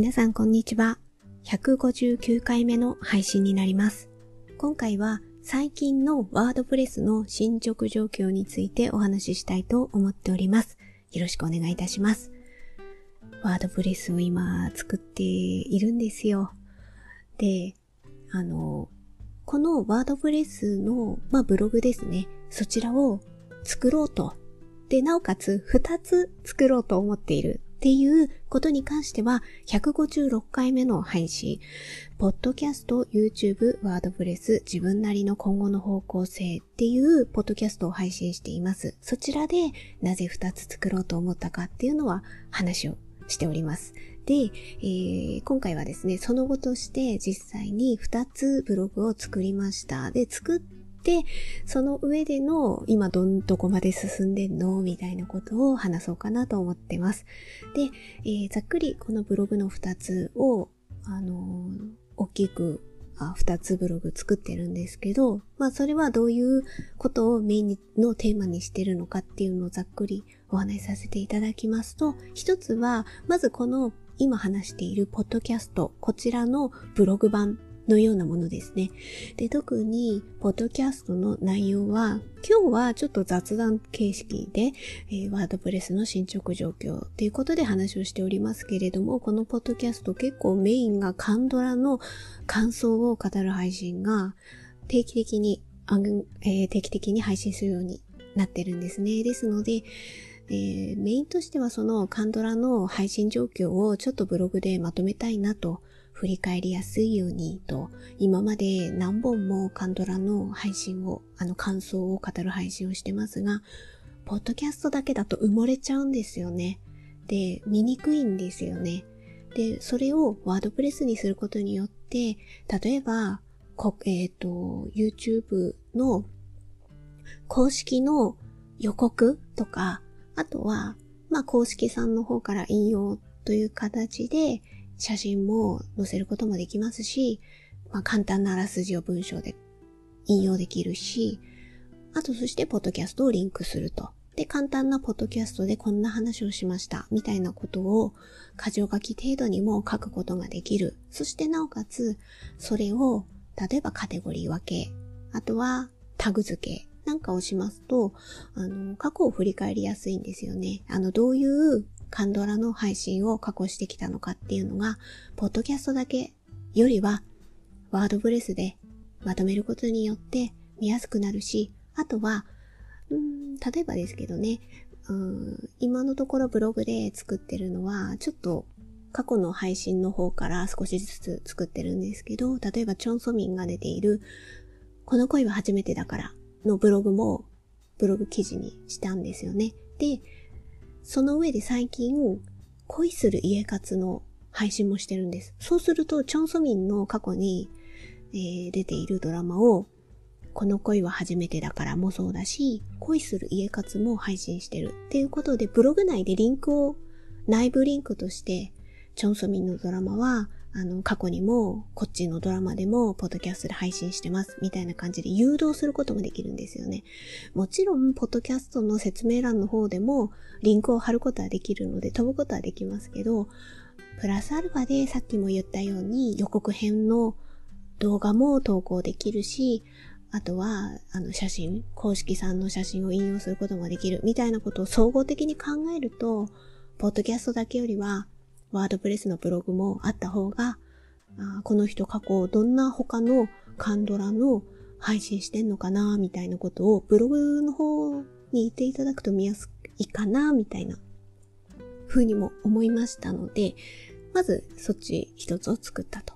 皆さんこんにちは。159回目の配信になります。今回は最近のワードプレスの進捗状況についてお話ししたいと思っております。よろしくお願いいたします。ワードプレスを今作っているんですよ。で、あの、このワードプレスの、まあ、ブログですね。そちらを作ろうと。で、なおかつ2つ作ろうと思っているっていうことに関しては、156回目の配信、ポッドキャスト、YouTube、ワードプレス、自分なりの今後の方向性っていうポッドキャストを配信しています。そちらでなぜ2つ作ろうと思ったかっていうのは話をしております。で、えー、今回はですね、その後として実際に2つブログを作りました。で、作っ、その上での今どんどこまで進んでんの？みたいなことを話そうかなと思ってます。で、えー、ざっくりこのブログの2つを、あのー、大きくあ2つブログ作ってるんですけど、まあそれはどういうことをメインのテーマにしてるのかっていうのをざっくりお話しさせていただきますと、一つは、まずこの今話しているポッドキャスト、こちらのブログ版のようなものですね。で、特に、ポッドキャストの内容は、今日はちょっと雑談形式で、えー、ワードプレスの進捗状況ということで話をしておりますけれども、このポッドキャスト結構メインがカンドラの感想を語る配信が定期的に、えー、定期的に配信するようになってるんですね。ですので、えー、メインとしてはそのカンドラの配信状況をちょっとブログでまとめたいなと振り返りやすいようにと、今まで何本もカンドラの配信を、あの感想を語る配信をしてますが、ポッドキャストだけだと埋もれちゃうんですよね。で、見にくいんですよね。で、それをワードプレスにすることによって、例えば、こえっ、ー、と、YouTube の公式の予告とか、あとは、まあ、公式さんの方から引用という形で、写真も載せることもできますし、まあ、簡単なあらすじを文章で引用できるし、あとそしてポッドキャストをリンクすると。で、簡単なポッドキャストでこんな話をしました、みたいなことを箇条書き程度にも書くことができる。そしてなおかつ、それを、例えばカテゴリー分け、あとはタグ付けなんかをしますと、あの、過去を振り返りやすいんですよね。あの、どういうカンドラの配信を過去してきたのかっていうのが、ポッドキャストだけよりは、ワードプレスでまとめることによって見やすくなるし、あとは、うん、例えばですけどね、うん、今のところブログで作ってるのは、ちょっと過去の配信の方から少しずつ作ってるんですけど、例えばチョンソミンが出ている、この恋は初めてだからのブログも、ブログ記事にしたんですよね。で、その上で最近、恋する家活の配信もしてるんです。そうすると、チョンソミンの過去に、えー、出ているドラマを、この恋は初めてだからもそうだし、恋する家活も配信してる。っていうことで、ブログ内でリンクを、内部リンクとして、チョンソミンのドラマは、あの、過去にも、こっちのドラマでも、ポッドキャストで配信してます、みたいな感じで誘導することもできるんですよね。もちろん、ポッドキャストの説明欄の方でも、リンクを貼ることはできるので、飛ぶことはできますけど、プラスアルファでさっきも言ったように、予告編の動画も投稿できるし、あとは、あの、写真、公式さんの写真を引用することもできる、みたいなことを総合的に考えると、ポッドキャストだけよりは、ワードプレスのブログもあった方が、あこの人過去どんな他のカンドラの配信してんのかなみたいなことをブログの方に言っていただくと見やすいかなみたいな風にも思いましたので、まずそっち一つを作ったと。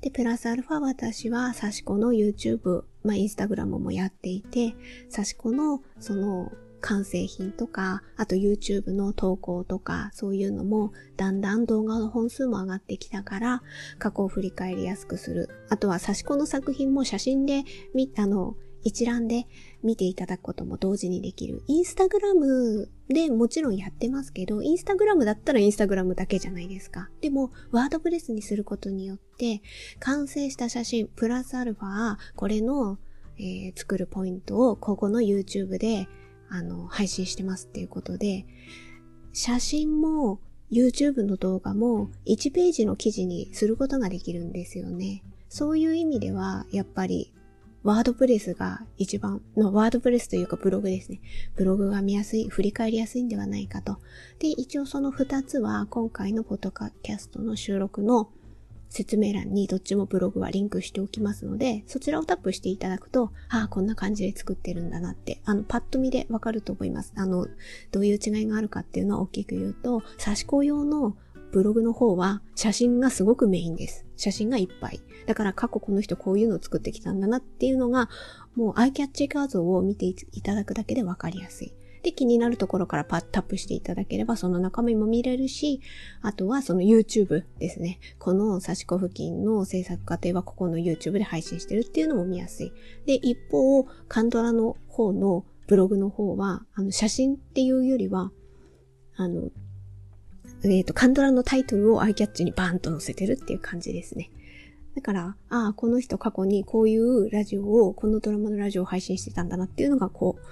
で、プラスアルファ私はサシコの YouTube、まあインスタグラムもやっていて、サシコのその完成品とか、あと YouTube の投稿とか、そういうのも、だんだん動画の本数も上がってきたから、過去を振り返りやすくする。あとは、差し子の作品も写真で、み、あの、一覧で見ていただくことも同時にできる。インスタグラムでもちろんやってますけど、インスタグラムだったらインスタグラムだけじゃないですか。でも、ワードプレスにすることによって、完成した写真、プラスアルファ、これの、えー、作るポイントを、ここの YouTube であの、配信してますっていうことで、写真も YouTube の動画も1ページの記事にすることができるんですよね。そういう意味では、やっぱりワードプレスが一番の、ワードプレスというかブログですね。ブログが見やすい、振り返りやすいんではないかと。で、一応その二つは今回のポッドキャストの収録の説明欄にどっちもブログはリンクしておきますので、そちらをタップしていただくと、ああ、こんな感じで作ってるんだなって、あの、パッと見でわかると思います。あの、どういう違いがあるかっていうのは大きく言うと、差し子用のブログの方は写真がすごくメインです。写真がいっぱい。だから過去この人こういうのを作ってきたんだなっていうのが、もうアイキャッチ画像を見ていただくだけでわかりやすい。で、気になるところからパッタップしていただければ、その中身も見れるし、あとはその YouTube ですね。この差し子付近の制作過程はここの YouTube で配信してるっていうのも見やすい。で、一方、カンドラの方のブログの方は、あの、写真っていうよりは、あの、えっ、ー、と、カンドラのタイトルをアイキャッチにバーンと載せてるっていう感じですね。だから、ああ、この人過去にこういうラジオを、このドラマのラジオを配信してたんだなっていうのがこう、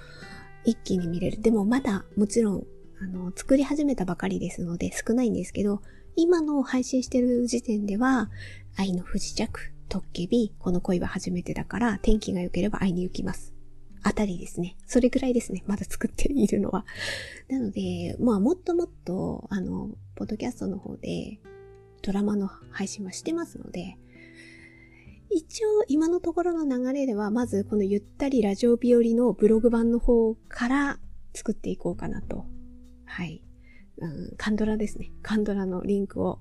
一気に見れる。でもまだもちろん、あの、作り始めたばかりですので少ないんですけど、今の配信してる時点では、愛の不時着、トッケビ、この恋は初めてだから、天気が良ければ会いに行きます。あたりですね。それぐらいですね。まだ作っているのは。なので、まあもっともっと、あの、ポッドキャストの方でドラマの配信はしてますので、一応今のところの流れでは、まずこのゆったりラジオ日和のブログ版の方から作っていこうかなと。はい。うん、カンドラですね。カンドラのリンクを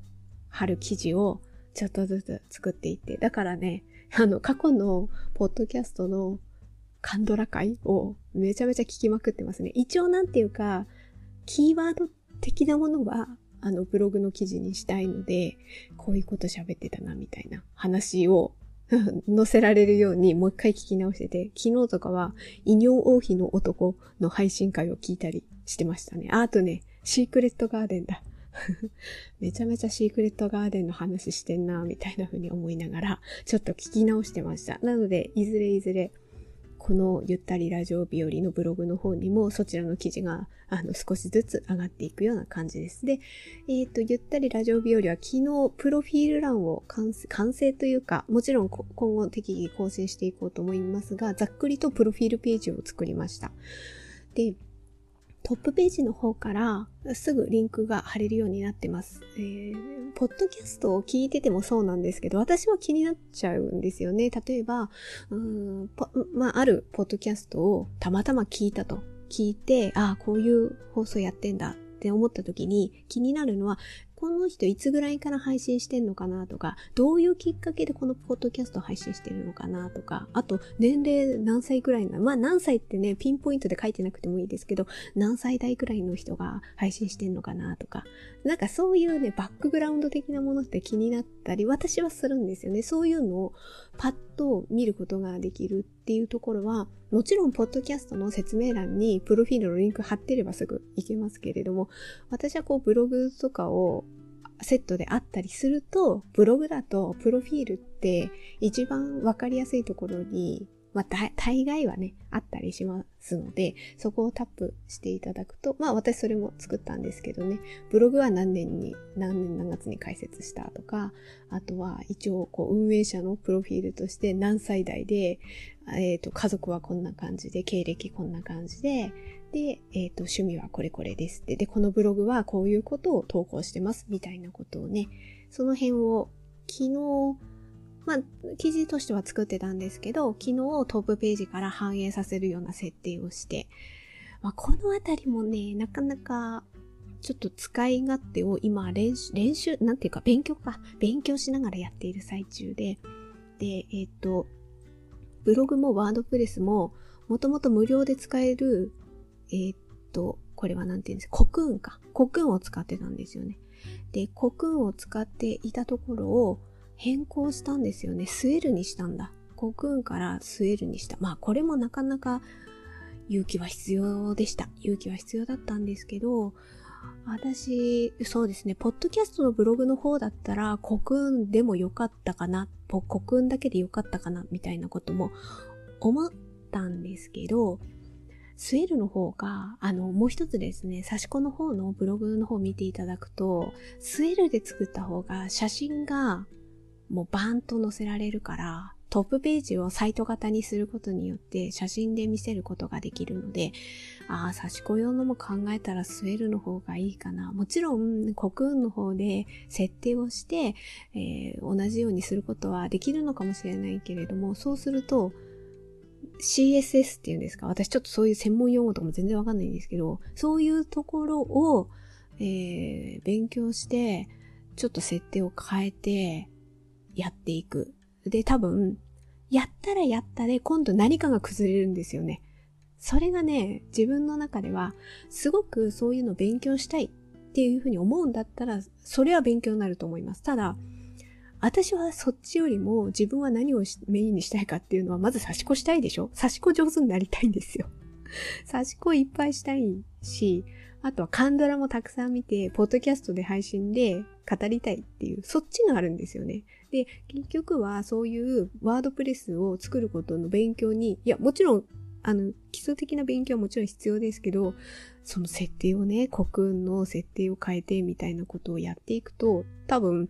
貼る記事をちょっとずつ作っていって。だからね、あの、過去のポッドキャストのカンドラ会をめちゃめちゃ聞きまくってますね。一応なんていうか、キーワード的なものは、あの、ブログの記事にしたいので、こういうこと喋ってたな、みたいな話を 載せられるようにもう一回聞き直してて、昨日とかは、異尿王妃の男の配信会を聞いたりしてましたね。あとね、シークレットガーデンだ。めちゃめちゃシークレットガーデンの話してんな、みたいな風に思いながら、ちょっと聞き直してました。なので、いずれいずれ、このゆったりラジオ日和のブログの方にもそちらの記事があの少しずつ上がっていくような感じです。で、えっ、ー、と、ゆったりラジオ日和は昨日プロフィール欄を完成というか、もちろん今後適宜更新していこうと思いますが、ざっくりとプロフィールページを作りました。で、トップページの方からすぐリンクが貼れるようになってます。えー、ポッドキャストを聞いててもそうなんですけど、私は気になっちゃうんですよね。例えば、うんまあ、あるポッドキャストをたまたま聞いたと。聞いて、ああ、こういう放送やってんだって思った時に気になるのは、この人いつぐらいから配信してんのかなとか、どういうきっかけでこのポッドキャスト配信してるのかなとか、あと年齢何歳ぐらいなまあ何歳ってね、ピンポイントで書いてなくてもいいですけど、何歳代ぐらいの人が配信してんのかなとか、なんかそういうね、バックグラウンド的なものって気になったり、私はするんですよね。そういうのをパッと見ることができるっっていうところは、もちろん、ポッドキャストの説明欄にプロフィールのリンク貼ってればすぐ行けますけれども、私はこうブログとかをセットであったりすると、ブログだとプロフィールって一番わかりやすいところに、まあ、大概はね、あったりしますので、そこをタップしていただくと、まあ私それも作ったんですけどね、ブログは何年に、何年何月に開設したとか、あとは一応こう運営者のプロフィールとして何歳代で、えっ、ー、と、家族はこんな感じで、経歴こんな感じで、で、えっ、ー、と、趣味はこれこれですって。で、このブログはこういうことを投稿してます。みたいなことをね、その辺を昨日、まあ、記事としては作ってたんですけど、昨日トップページから反映させるような設定をして、まあ、このあたりもね、なかなか、ちょっと使い勝手を今練習、練習、なんていうか勉強か、勉強しながらやっている最中で、で、えっ、ー、と、ブログもワードプレスも、もともと無料で使えるえー、っと、これはなんて言うんですか、コクーンか。コクーンを使ってたんですよね。で、コクーンを使っていたところを変更したんですよね。スエルにしたんだ。コクーンからスエルにした。まあ、これもなかなか勇気は必要でした。勇気は必要だったんですけど、私、そうですね、ポッドキャストのブログの方だったら、コクーンでもよかったかな、コクーンだけでよかったかな、みたいなことも思ったんですけど、スウェルの方が、あの、もう一つですね、サシコの方のブログの方を見ていただくと、スウェルで作った方が写真がもうバーンと載せられるから、トップページをサイト型にすることによって写真で見せることができるので、ああ、差し子用のも考えたらスウェルの方がいいかな。もちろん、コクーンの方で設定をして、えー、同じようにすることはできるのかもしれないけれども、そうすると、CSS っていうんですか？私ちょっとそういう専門用語とかも全然わかんないんですけど、そういうところを、えー、勉強して、ちょっと設定を変えて、やっていく。で、多分、やったらやったで今度何かが崩れるんですよね。それがね、自分の中では、すごくそういうの勉強したいっていうふうに思うんだったら、それは勉強になると思います。ただ、私はそっちよりも自分は何をメインにしたいかっていうのは、まず差し子したいでしょ？差し子上手になりたいんですよ。差し子いっぱいしたいし、あとはカンドラもたくさん見て、ポッドキャストで配信で語りたいっていう、そっちがあるんですよね。で、結局はそういうワードプレスを作ることの勉強に、いや、もちろん、あの、基礎的な勉強はもちろん必要ですけど、その設定をね、国運の設定を変えてみたいなことをやっていくと、多分、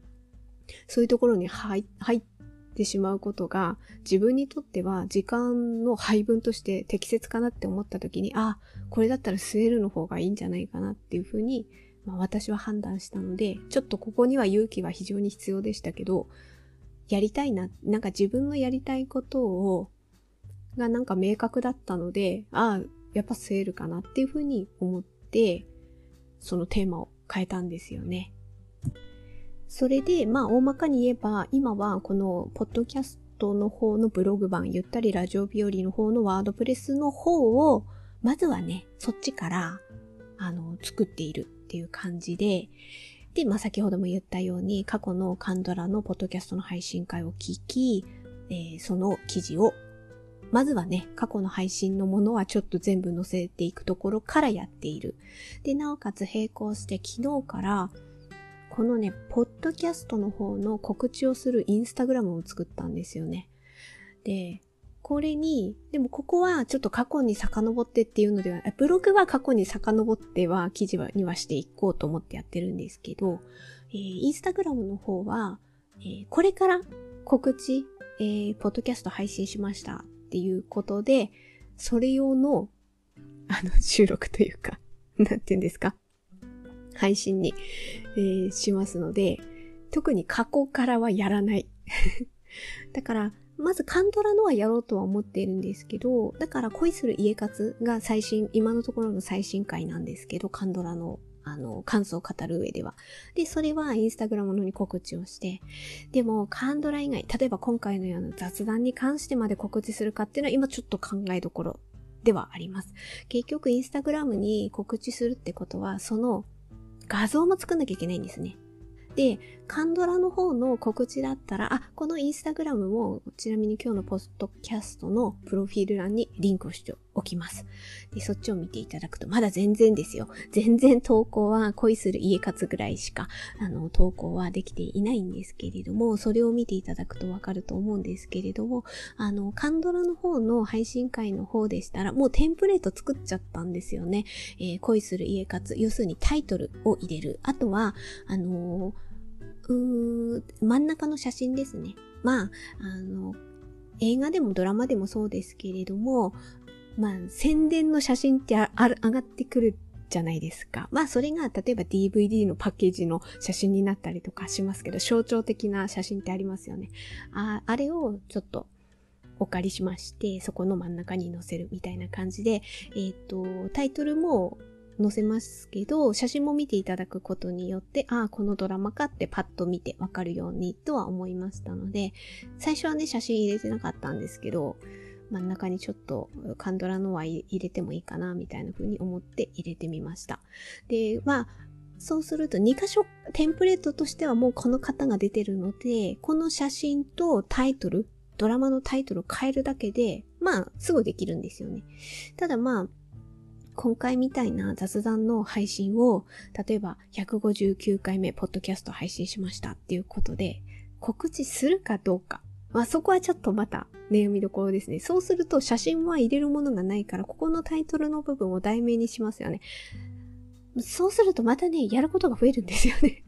そういうところに入っててしまうことが自分にとっては時間の配分として適切かなって思った時に、あ、これだったらスウェルの方がいいんじゃないかなっていうふうに、まあ、私は判断したので、ちょっとここには勇気は非常に必要でしたけど、やりたいな、なんか自分のやりたいことを、がなんか明確だったので、ああ、やっぱスウェルかなっていうふうに思って、そのテーマを変えたんですよね。それで、まあ、大まかに言えば、今はこの、ポッドキャストの方のブログ版、ゆったりラジオ日和の方のワードプレスの方を、まずはね、そっちから、あの、作っているっていう感じで、で、まあ、先ほども言ったように、過去のカンドラのポッドキャストの配信会を聞き、えー、その記事を、まずはね、過去の配信のものはちょっと全部載せていくところからやっている。で、なおかつ並行して昨日から、このね、ポッドキャストの方の告知をするインスタグラムを作ったんですよね。で、これに、でもここはちょっと過去に遡ってっていうのでは、ブログは過去に遡っては記事はにはしていこうと思ってやってるんですけど、えー、インスタグラムの方は、えー、これから告知、えー、ポッドキャスト配信しましたっていうことで、それ用の、あの、収録というか、なんて言うんですか？配信に、えー、しますので、特に過去からはやらない。だから、まずカンドラのはやろうとは思っているんですけど、だから恋する家活が最新、今のところの最新回なんですけど、カンドラのあの、感想を語る上では。で、それはインスタグラムのに告知をして、でも、カンドラ以外、例えば今回のような雑談に関してまで告知するかっていうのは今ちょっと考えどころではあります。結局、インスタグラムに告知するってことは、その画像も作んなきゃいけないんですね。で、カンドラの方の告知だったら、あ、このインスタグラムも、ちなみに今日のポストキャストのプロフィール欄にリンクをしておきます。で、そっちを見ていただくと、まだ全然ですよ。全然投稿は恋する家活ぐらいしか、あの、投稿はできていないんですけれども、それを見ていただくとわかると思うんですけれども、あの、カンドラの方の配信会の方でしたら、もうテンプレート作っちゃったんですよね。えー、恋する家活、要するにタイトルを入れる。あとは、あのーうー真ん中の写真ですね。まあ、あの、映画でもドラマでもそうですけれども、まあ、宣伝の写真ってある上がってくるじゃないですか。まあ、それが例えば DVD のパッケージの写真になったりとかしますけど、象徴的な写真ってありますよね。ああれをちょっとお借りしまして、そこの真ん中に載せるみたいな感じで、えっ、ー、と、タイトルも載せますけど、写真も見ていただくことによって、ああ、このドラマかってパッと見てわかるようにとは思いましたので、最初はね、写真入れてなかったんですけど、真ん中にちょっとカンドラのは入れてもいいかな、みたいな風に思って入れてみました。で、まあ、そうすると2箇所、テンプレートとしてはもうこの方が出てるので、この写真とタイトル、ドラマのタイトルを変えるだけで、まあ、すぐできるんですよね。ただまあ、今回みたいな雑談の配信を、例えば159回目ポッドキャスト配信しましたっていうことで、告知するかどうかまあそこはちょっとまた悩みどころですね。そうすると写真は入れるものがないから、ここのタイトルの部分を題名にしますよね。そうするとまたね、やることが増えるんですよね。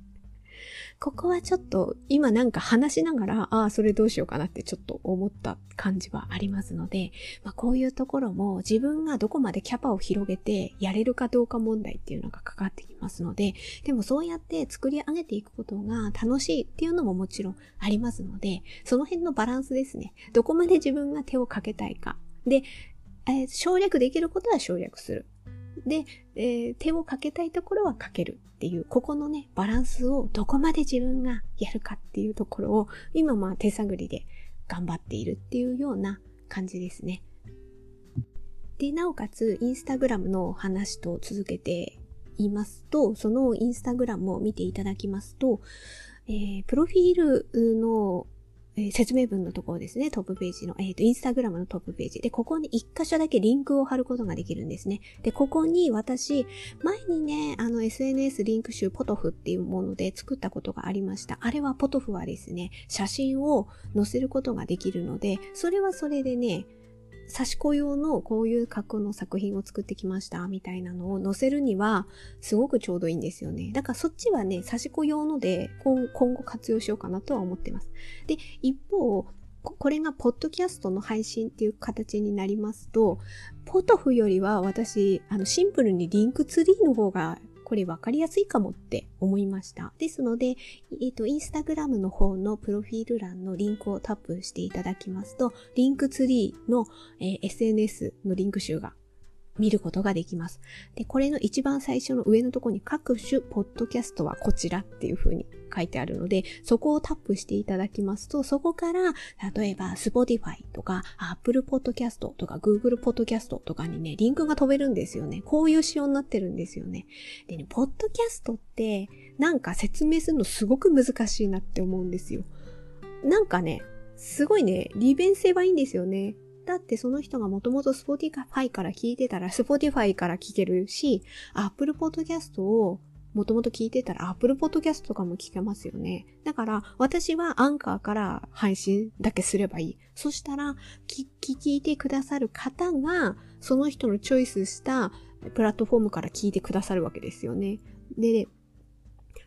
ここはちょっと今なんか話しながら、ああ、それどうしようかなってちょっと思った感じはありますので、まあ、こういうところも自分がどこまでキャパを広げてやれるかどうか問題っていうのがかかってきますので、でもそうやって作り上げていくことが楽しいっていうのももちろんありますので、その辺のバランスですね。どこまで自分が手をかけたいか。で、えー、省略できることは省略する。で、えー、手をかけたいところはかけるっていう、ここのね、バランスをどこまで自分がやるかっていうところを、今まあ手探りで頑張っているっていうような感じですね。で、なおかつ、インスタグラムの話と続けて言いますと、そのインスタグラムを見ていただきますと、えー、プロフィールのえー、説明文のところですね、トップページの、えっ、ー、と、インスタグラムのトップページ。で、ここに一箇所だけリンクを貼ることができるんですね。で、ここに私、前にね、あの SNS リンク集ポトフっていうもので作ったことがありました。あれはポトフはですね、写真を載せることができるので、それはそれでね、刺し子用のこういう格の作品を作ってきましたみたいなのを載せるにはすごくちょうどいいんですよね。だからそっちはね、刺し子用ので今後活用しようかなとは思ってます。で、一方、これがポッドキャストの配信っていう形になりますと、ポトフよりは私、あのシンプルに Linktree の方がこれ分かりやすいかもって思いました。ですので、えっ、ー、と、インスタグラムの方のプロフィール欄のリンクをタップしていただきますと、 Linktree の、えー、SNS のリンク集が見ることができます。で、これの一番最初の上のところに各種ポッドキャストはこちらっていう風に書いてあるので、そこをタップしていただきますと、そこから、例えば Spotify とか Apple Podcast とか Google Podcast とかにね、リンクが飛べるんですよね。こういう仕様になってるんですよね。でね、ポッドキャストってなんか説明するのすごく難しいなって思うんですよ。なんかね、すごいね、利便性はいいんですよね。だってその人がもともと Spotify から聞いてたら Spotify から聞けるし、Apple Podcast をもともと聞いてたら Apple Podcast とかも聞けますよね。だから私はアンカーから配信だけすればいい。そしたら聞いてくださる方がその人のチョイスしたプラットフォームから聞いてくださるわけですよね。で、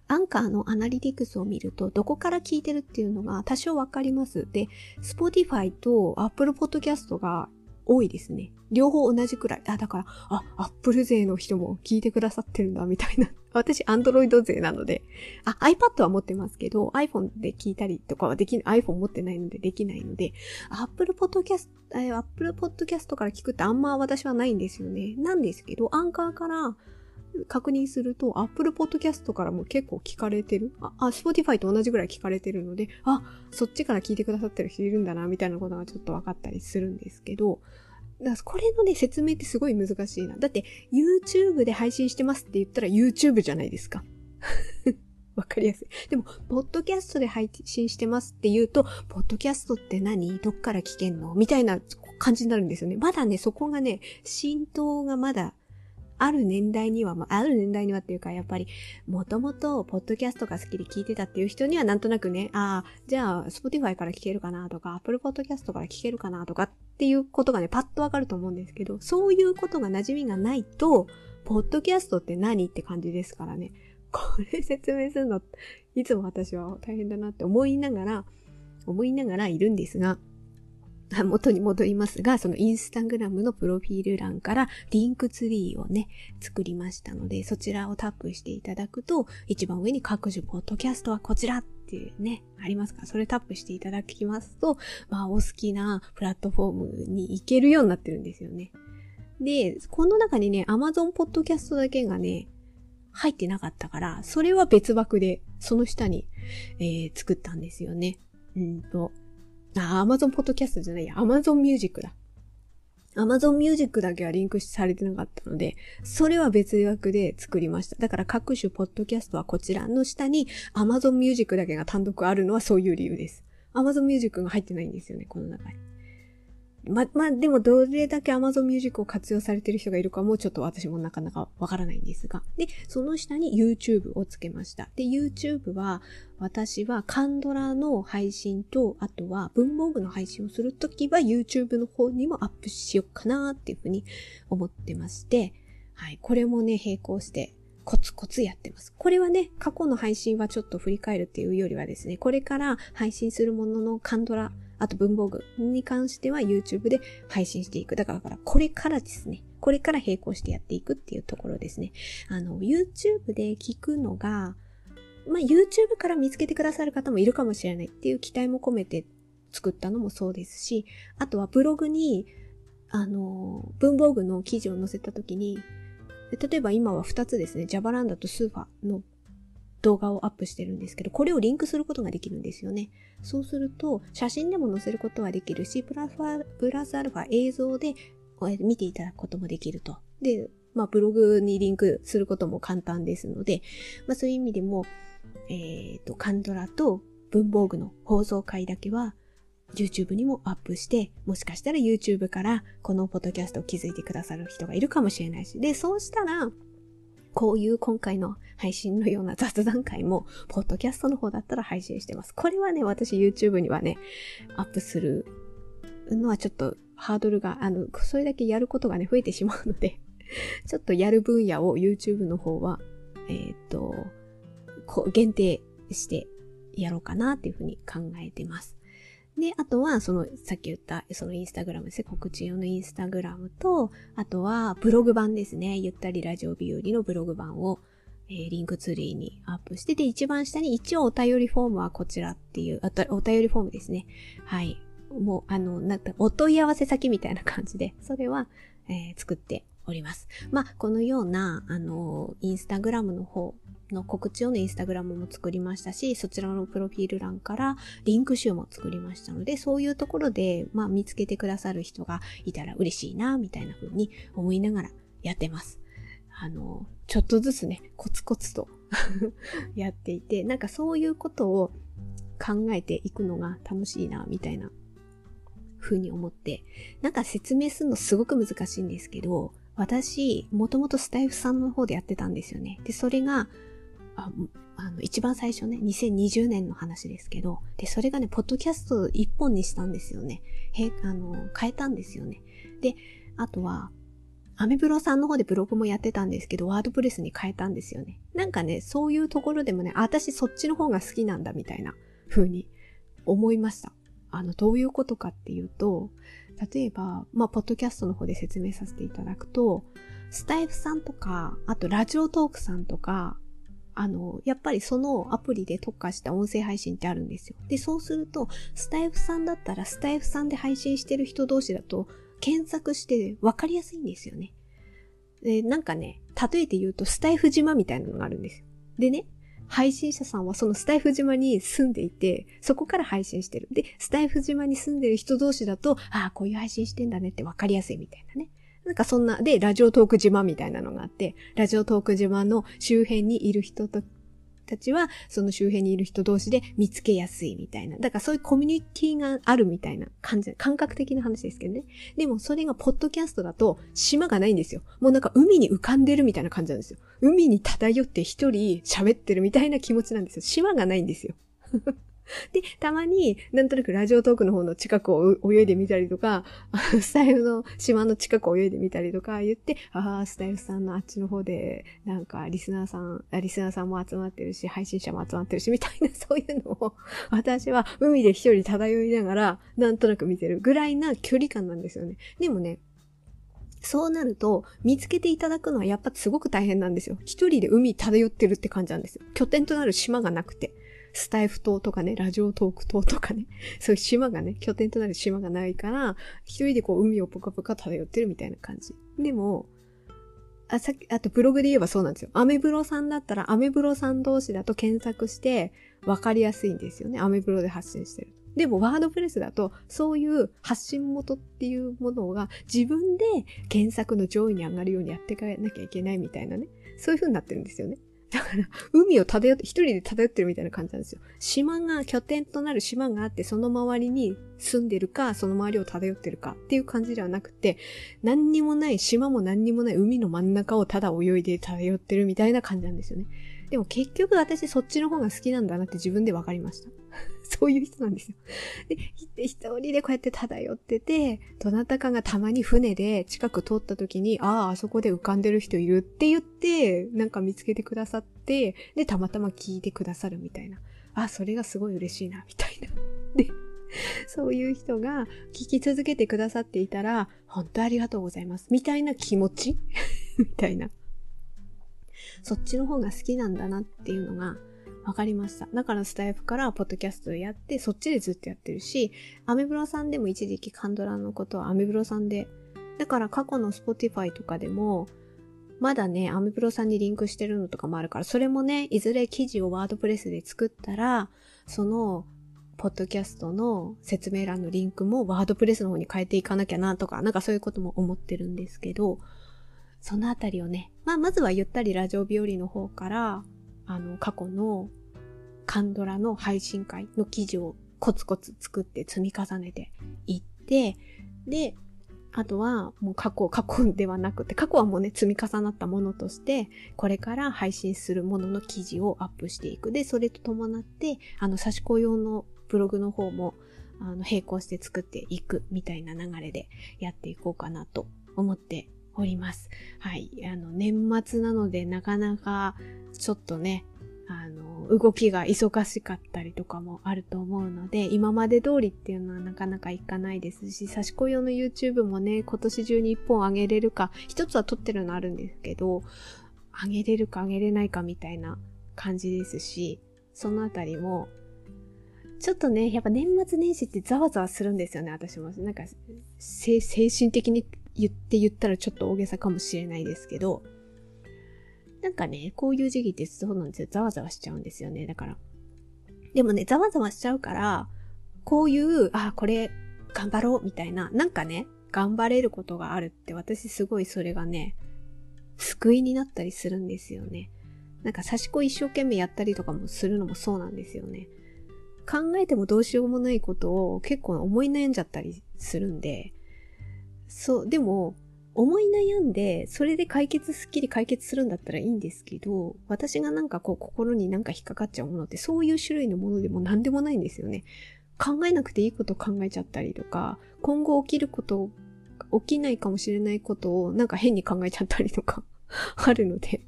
アンカーのアナリティクスを見ると、どこから聞いてるっていうのが多少わかります。で、Spotify と Apple Podcast が多いですね。両方同じくらい。あ、だから、あ、Apple 勢の人も聞いてくださってるんだ、みたいな。私、Android 勢なので。あ、iPad は持ってますけど、iPhone で聞いたりとかはできない、iPhone 持ってないのでできないので、Apple Podcast、Apple Podcast から聞くってあんま私はないんですよね。なんですけど、アンカーから確認すると、Apple Podcast からも結構聞かれてる？あ、あ Spotify と同じぐらい聞かれてるので、あ、そっちから聞いてくださってる人いるんだな、みたいなことがちょっと分かったりするんですけど、だこれのね、説明ってすごい難しいな。だって、YouTube で配信してますって言ったら YouTube じゃないですか。わかりやすい。でも、ポッドキャストで配信してますって言うと、ポッドキャストって何？どっから聞けんの？みたいな感じになるんですよね。まだね、そこがね、浸透がまだある年代には、まあ、ある年代にはっていうか、やっぱり、もともと、ポッドキャストが好きで聞いてたっていう人には、なんとなくね、ああ、じゃあ、Spotify から聞けるかなとか、Apple Podcast から聞けるかなとかっていうことがね、パッとわかると思うんですけど、そういうことが馴染みがないと、ポッドキャストって何って感じですからね。これ説明するの、いつも私は大変だなって思いながら、思いながらいるんですが、元に戻りますが、そのインスタグラムのプロフィール欄からリンクツリーをね、作りましたので、そちらをタップしていただくと、一番上に各種ポッドキャストはこちらっていうね、ありますからそれタップしていただきますと、まあ、お好きなプラットフォームに行けるようになってるんですよね。で、この中にね、Amazon ポッドキャストだけがね、入ってなかったから、それは別枠で、その下に、えー、作ったんですよね。うんと、あ、Amazon Podcast じゃないや、Amazon Music だ。Amazon Music だけはリンクされてなかったので、それは別枠で作りました。だから各種ポッドキャストはこちらの下に Amazon Music だけが単独あるのはそういう理由です。Amazon Music が入ってないんですよね、この中に。ま、まあ、でもどれだけ Amazon Music を活用されてる人がいるかもちょっと私もなかなかわからないんですが。で、その下に YouTube をつけました。で、YouTube は私はカンドラの配信と、あとは文房具の配信をするときは YouTube の方にもアップしようかなっていうふうに思ってまして、はい、これもね、並行してコツコツやってます。これはね、過去の配信はちょっと振り返るっていうよりはですね、これから配信するもののカンドラ、あと文房具に関しては YouTube で配信していく。だから、これからですね。これから並行してやっていくっていうところですね。あの、YouTube で聞くのが、まあ、YouTube から見つけてくださる方もいるかもしれないっていう期待も込めて作ったのもそうですし、あとはブログに、あの、文房具の記事を載せた時に、例えば今は2つですね、ジャバランダとスーファの動画をアップしてるんですけど、これをリンクすることができるんですよね。そうすると、写真でも載せることはできるし、プラプラスアルファ映像で見ていただくこともできると。で、まあ、ブログにリンクすることも簡単ですので、まあ、そういう意味でも、えっ、ー、と、カンドラと文房具の放送回だけは、YouTube にもアップして、もしかしたら YouTube からこのポッドキャストを気づいてくださる人がいるかもしれないし、で、そうしたら、こういう今回の配信のような雑談会も、ポッドキャストの方だったら配信してます。これはね、私 YouTube にはね、アップするのはちょっとハードルが、あの、それだけやることがね、増えてしまうので ちょっとやる分野を YouTube の方は、えっ、と、こう限定してやろうかなっていうふうに考えてます。で、あとは、その、さっき言った、そのインスタグラムですね。告知用のインスタグラムと、あとは、ブログ版ですね。ゆったりラジオ日和のブログ版を、えー、リンクツリーにアップして、で、一番下に一応お便りフォームはこちらっていう、あと、お便りフォームですね。はい。もう、あの、なんか、お問い合わせ先みたいな感じで、それは、えー、作っております。まあ、このような、あの、インスタグラムの方の告知用のインスタグラムも作りましたし、そちらのプロフィール欄からリンク集も作りましたので、そういうところで、まあ、見つけてくださる人がいたら嬉しいな、みたいな風に思いながらやってます。あの、ちょっとずつね、コツコツと やっていて、なんかそういうことを考えていくのが楽しいな、みたいな風に思って、なんか説明するのすごく難しいんですけど、私、もともとスタイフさんの方でやってたんですよね。で、それが、ああの、一番最初ね、2020年の話ですけど、で、それがね、ポッドキャスト一本にしたんですよね。へ、あの、変えたんですよね。で、あとは、アメブロさんの方でブログもやってたんですけど、ワードプレスに変えたんですよね。なんかね、そういうところでもね、私そっちの方が好きなんだみたいな風に思いました。あの、どういうことかっていうと、例えば、まあ、ポッドキャストの方で説明させていただくと、スタイフさんとか、あとラジオトークさんとか、あの、やっぱりそのアプリで特化した音声配信ってあるんですよ。で、そうすると、スタイフさんだったら、スタイフさんで配信してる人同士だと、検索して分かりやすいんですよね。で、なんかね、例えて言うと、スタイフ島みたいなのがあるんですよ。でね、配信者さんはそのスタイフ島に住んでいて、そこから配信してる。で、スタイフ島に住んでる人同士だと、ああ、こういう配信してんだねって分かりやすいみたいなね。なんかそんな、で、ラジオトーク島みたいなのがあって、ラジオトーク島の周辺にいる人とたちは、その周辺にいる人同士で見つけやすいみたいな。だからそういうコミュニティがあるみたいな感じ、感覚的な話ですけどね。でもそれがポッドキャストだと島がないんですよ。もうなんか海に浮かんでるみたいな感じなんですよ。海に漂って一人喋ってるみたいな気持ちなんですよ。島がないんですよ。で、たまになんとなくラジオトークの方の近くを泳いでみたりとか、スタイルの島の近くを泳いでみたりとか言って、ああ、スタイルさんのあっちの方で、なんかリスナーさん、リスナーさんも集まってるし、配信者も集まってるし、みたいな そういうのを、私は海で一人漂いながら、なんとなく見てるぐらいな距離感なんですよね。でもね、そうなると、見つけていただくのはやっぱすごく大変なんですよ。一人で海漂ってるって感じなんですよ。拠点となる島がなくて。スタイフ島とかね、ラジオトーク島とかね、そういう島がね、拠点となる島がないから、一人でこう海をぷかぷか漂ってるみたいな感じ。でも、あ、さっき、あとブログで言えばそうなんですよ。アメブロさんだったら、アメブロさん同士だと検索して分かりやすいんですよね。アメブロで発信してる。でも、ワードプレスだと、そういう発信元っていうものが自分で検索の上位に上がるようにやっていかなきゃいけないみたいなね。そういう風になってるんですよね。だから、海を漂って、一人で漂ってるみたいな感じなんですよ。島が、拠点となる島があって、その周りに住んでるか、その周りを漂ってるかっていう感じではなくて、何にもない、島も何にもない海の真ん中をただ泳いで漂ってるみたいな感じなんですよね。でも結局私そっちの方が好きなんだなって自分で分かりました。そういう人なんですよ。で、一人でこうやって漂ってて、どなたかがたまに船で近く通った時に、ああ、あそこで浮かんでる人いるって言って、なんか見つけてくださって、で、たまたま聞いてくださるみたいな。あ、それがすごい嬉しいな、みたいな。で、そういう人が聞き続けてくださっていたら、本当ありがとうございます。みたいな気持ち？みたいな。そっちの方が好きなんだなっていうのが分かりました。だからスタイフからポッドキャストやって、そっちでずっとやってるし、アメブロさんでも一時期カンドラのことはアメブロさんで、だから過去の Spotify とかでも、まだね、アメブロさんにリンクしてるのとかもあるから、それもね、いずれ記事をワードプレスで作ったら、その、ポッドキャストの説明欄のリンクもワードプレスの方に変えていかなきゃなとか、なんかそういうことも思ってるんですけど、そのあたりをね、まあ、まずはゆったりラジオ日和の方から、あの、過去のカンドラの配信会の記事をコツコツ作って積み重ねていって、で、あとはもう過去、過去ではなくて、過去はもうね、積み重なったものとして、これから配信するものの記事をアップしていく。で、それと伴って、あの、差し子用のブログの方も、あの、並行して作っていくみたいな流れでやっていこうかなと思っております。はい。あの、年末なのでなかなかちょっとね、あの、動きが忙しかったりとかもあると思うので、今まで通りっていうのはなかなかいかないですし、差し子用の YouTube もね、今年中に一本上げれるか、一つは撮ってるのあるんですけど、上げれるか上げれないかみたいな感じですし、そのあたりも、ちょっとね、やっぱ年末年始ってざわざわするんですよね、私も。なんか、精神的に言って言ったらちょっと大げさかもしれないですけど、なんかね、こういう時期ってそうなんですよ。ざわざわしちゃうんですよね。だから。でもね、ざわざわしちゃうから、こういう、あ、これ、頑張ろう、みたいな、なんかね、頑張れることがあるって私すごいそれがね、救いになったりするんですよね。なんか差し子一生懸命やったりとかもするのもそうなんですよね。考えてもどうしようもないことを結構思い悩んじゃったりするんで、そう、でも、思い悩んで、それで解決、すっきり解決するんだったらいいんですけど、私がなんかこう心になんか引っかかっちゃうものってそういう種類のものでも何でもないんですよね。考えなくていいこと考えちゃったりとか、今後起きること、起きないかもしれないことをなんか変に考えちゃったりとか あるので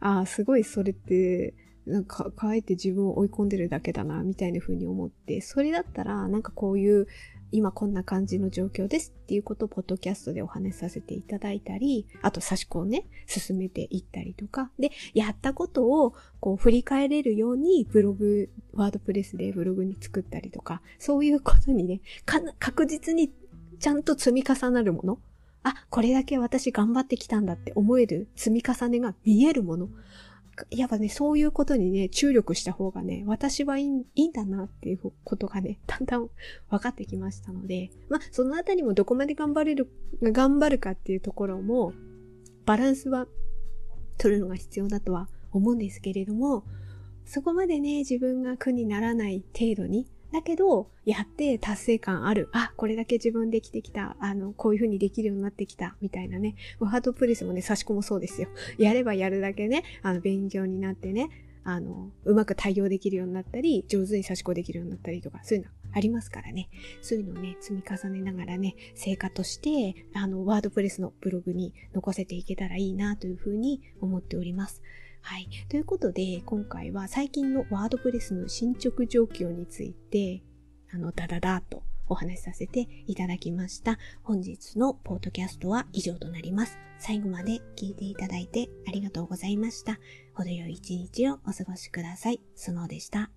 ああ、すごいそれって、なんか、かえて自分を追い込んでるだけだな、みたいな風に思って、それだったら、なんかこういう今こんな感じの状況ですっていうことをポッドキャストでお話しさせていただいたり、あと差し子をね、進めていったりとか、で、やったことをこう振り返れるようにブログ、ワードプレスでブログに作ったりとか、そういうことにね、確実にちゃんと積み重なるもの。あ、これだけ私頑張ってきたんだって思える積み重ねが見えるもの。やっぱね、そういうことにね、注力した方がね、私はいいんだなっていうことがね、だんだん分かってきましたので、まあ、そのあたりもどこまで頑張れる、頑張るかっていうところも、バランスは取るのが必要だとは思うんですけれども、そこまでね、自分が苦にならない程度に、だけど、やって達成感ある。あ、これだけ自分できてきた。あの、こういう風にできるようになってきた。みたいなね。ワードプレスもね、差し込もそうですよ。やればやるだけね、あの、勉強になってね、あの、うまく対応できるようになったり、上手に差し子できるようになったりとか、そういうのありますからね。そういうのをね、積み重ねながらね、成果として、あの、ワードプレスのブログに残せていけたらいいなというふうに思っております。はい。ということで、今回は最近のワードプレスの進捗状況について、あの、ダダダとお話しさせていただきました。本日のポッドキャストは以上となります。最後まで聞いていただいてありがとうございました。程よい一日をお過ごしください。スノーでした。